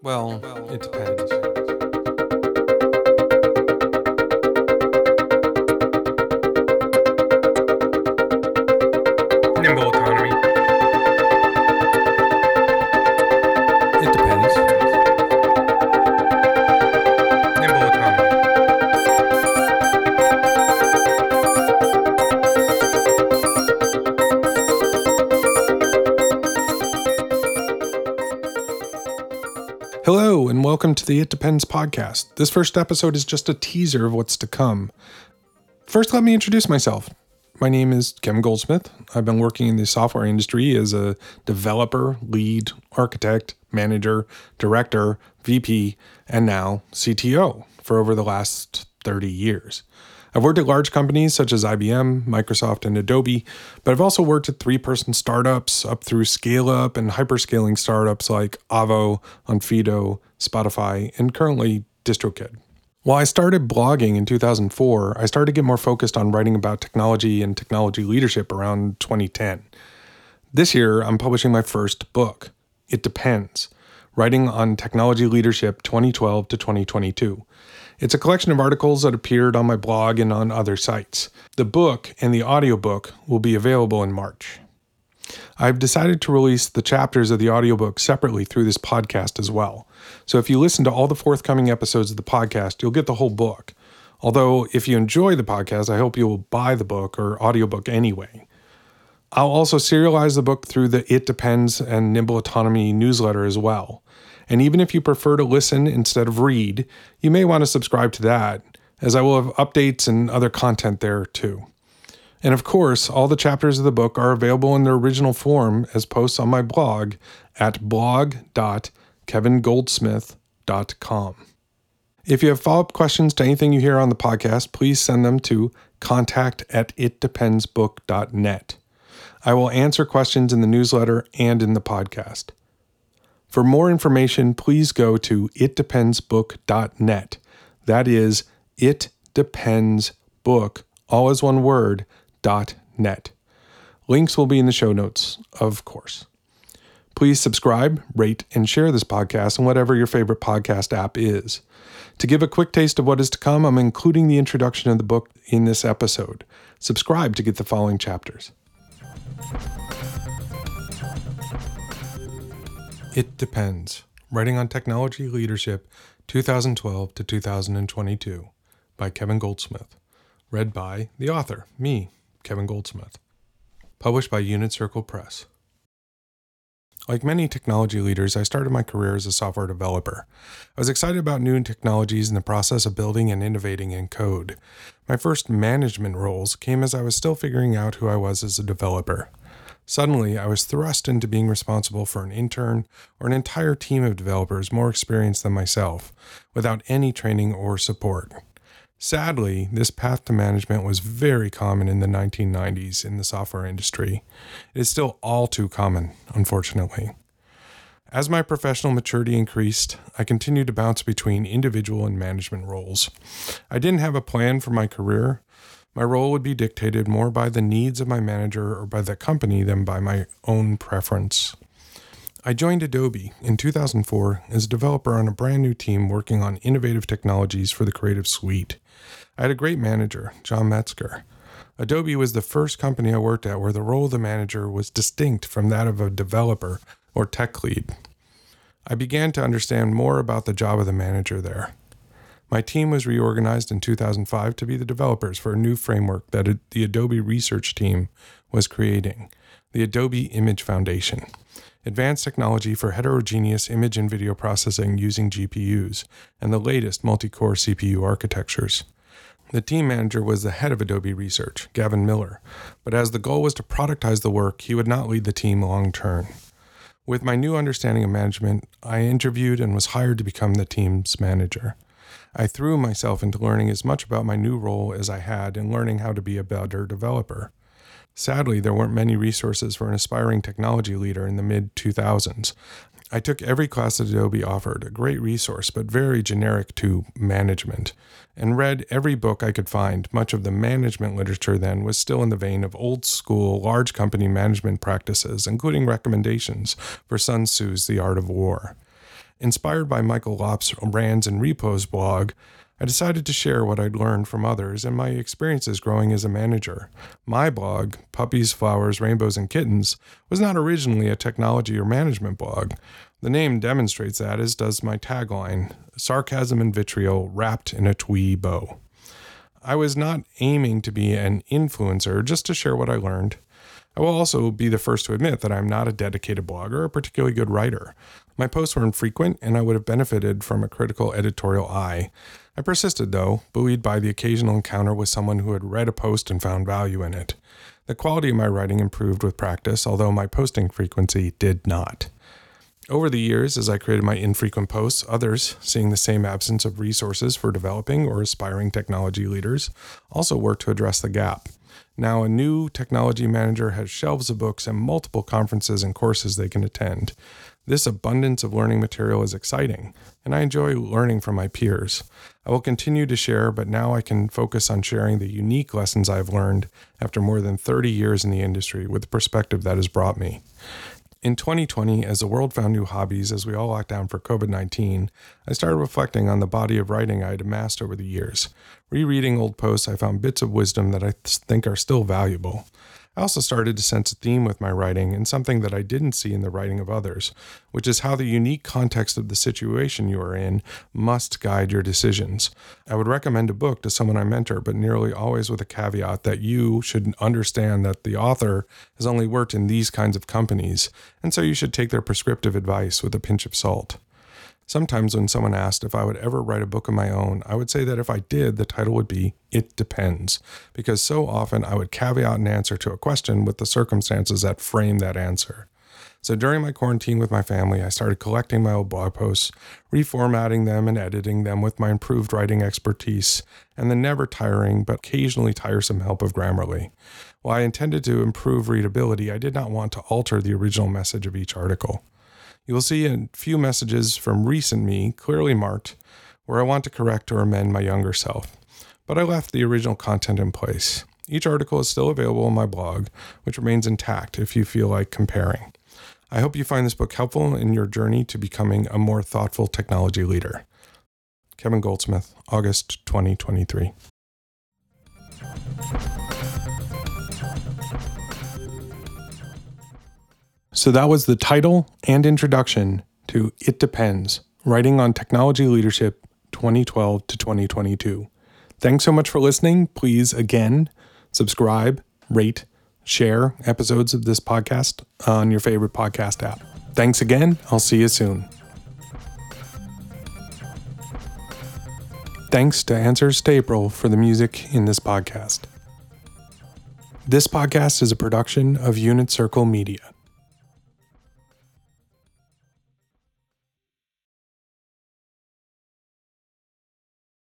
Well, it depends. To the It Depends podcast. This first episode is just a teaser of what's to come. First, let me introduce myself. My name is Kevin Goldsmith. I've been working in the software industry as a developer, lead, architect, manager, director, VP, and now CTO for over the last 30 years. I've worked at large companies such as IBM, Microsoft, and Adobe, but I've also worked at three person startups up through scale up and hyperscaling startups like Avvo, Onfido, Spotify, and currently DistroKid. While I started blogging in 2004, I started to get more focused on writing about technology and technology leadership around 2010. This year, I'm publishing my first book, It Depends Writing on Technology Leadership 2012 to 2022. It's a collection of articles that appeared on my blog and on other sites. The book and the audiobook will be available in March. I've decided to release the chapters of the audiobook separately through this podcast as well. So if you listen to all the forthcoming episodes of the podcast, you'll get the whole book. Although, if you enjoy the podcast, I hope you will buy the book or audiobook anyway. I'll also serialize the book through the It Depends and Nimble Autonomy newsletter as well. And even if you prefer to listen instead of read, you may want to subscribe to that, as I will have updates and other content there too. And of course, all the chapters of the book are available in their original form as posts on my blog at blog.kevingoldsmith.com. If you have follow up questions to anything you hear on the podcast, please send them to contact at itdependsbook.net. I will answer questions in the newsletter and in the podcast. For more information, please go to itdependsbook.net. That is it depends book, all as one word, net. Links will be in the show notes, of course. Please subscribe, rate, and share this podcast on whatever your favorite podcast app is. To give a quick taste of what is to come, I'm including the introduction of the book in this episode. Subscribe to get the following chapters. It Depends Writing on Technology Leadership 2012 to 2022 by Kevin Goldsmith. Read by the author, me, Kevin Goldsmith. Published by Unit Circle Press. Like many technology leaders, I started my career as a software developer. I was excited about new technologies and the process of building and innovating in code. My first management roles came as I was still figuring out who I was as a developer. Suddenly, I was thrust into being responsible for an intern or an entire team of developers more experienced than myself, without any training or support. Sadly, this path to management was very common in the 1990s in the software industry. It is still all too common, unfortunately. As my professional maturity increased, I continued to bounce between individual and management roles. I didn't have a plan for my career. My role would be dictated more by the needs of my manager or by the company than by my own preference. I joined Adobe in 2004 as a developer on a brand new team working on innovative technologies for the Creative Suite. I had a great manager, John Metzger. Adobe was the first company I worked at where the role of the manager was distinct from that of a developer or tech lead. I began to understand more about the job of the manager there. My team was reorganized in 2005 to be the developers for a new framework that the Adobe research team was creating the Adobe Image Foundation, advanced technology for heterogeneous image and video processing using GPUs, and the latest multi core CPU architectures. The team manager was the head of Adobe Research, Gavin Miller, but as the goal was to productize the work, he would not lead the team long term. With my new understanding of management, I interviewed and was hired to become the team's manager. I threw myself into learning as much about my new role as I had in learning how to be a better developer. Sadly, there weren't many resources for an aspiring technology leader in the mid 2000s. I took every class that Adobe offered, a great resource, but very generic to management, and read every book I could find. Much of the management literature then was still in the vein of old school, large company management practices, including recommendations for Sun Tzu's The Art of War. Inspired by Michael Lopp's Rands in Repose blog, I decided to share what I'd learned from others and my experiences growing as a manager. My blog, Puppies, Flowers, Rainbows, and Kittens, was not originally a technology or management blog. The name demonstrates that, as does my tagline sarcasm and vitriol wrapped in a twee bow. I was not aiming to be an influencer, just to share what I learned. I will also be the first to admit that I'm not a dedicated blogger or particularly good writer. My posts were infrequent, and I would have benefited from a critical editorial eye. I persisted, though, buoyed by the occasional encounter with someone who had read a post and found value in it. The quality of my writing improved with practice, although my posting frequency did not. Over the years, as I created my infrequent posts, others, seeing the same absence of resources for developing or aspiring technology leaders, also worked to address the gap. Now, a new technology manager has shelves of books and multiple conferences and courses they can attend. This abundance of learning material is exciting, and I enjoy learning from my peers. I will continue to share, but now I can focus on sharing the unique lessons I've learned after more than 30 years in the industry with the perspective that has brought me. In 2020, as the world found new hobbies as we all locked down for COVID 19, I started reflecting on the body of writing I had amassed over the years. Rereading old posts, I found bits of wisdom that I think are still valuable. I also started to sense a theme with my writing and something that I didn't see in the writing of others, which is how the unique context of the situation you are in must guide your decisions. I would recommend a book to someone I mentor, but nearly always with a caveat that you should understand that the author has only worked in these kinds of companies, and so you should take their prescriptive advice with a pinch of salt. Sometimes, when someone asked if I would ever write a book of my own, I would say that if I did, the title would be It Depends, because so often I would caveat an answer to a question with the circumstances that frame that answer. So during my quarantine with my family, I started collecting my old blog posts, reformatting them and editing them with my improved writing expertise and the never tiring but occasionally tiresome help of Grammarly. While I intended to improve readability, I did not want to alter the original message of each article. You will see a few messages from recent me clearly marked where I want to correct or amend my younger self, but I left the original content in place. Each article is still available on my blog, which remains intact if you feel like comparing. I hope you find this book helpful in your journey to becoming a more thoughtful technology leader. Kevin Goldsmith, August 2023. So that was the title and introduction to It Depends Writing on Technology Leadership 2012 to 2022. Thanks so much for listening. Please, again, subscribe, rate, share episodes of this podcast on your favorite podcast app. Thanks again. I'll see you soon. Thanks to Answers to April for the music in this podcast. This podcast is a production of Unit Circle Media.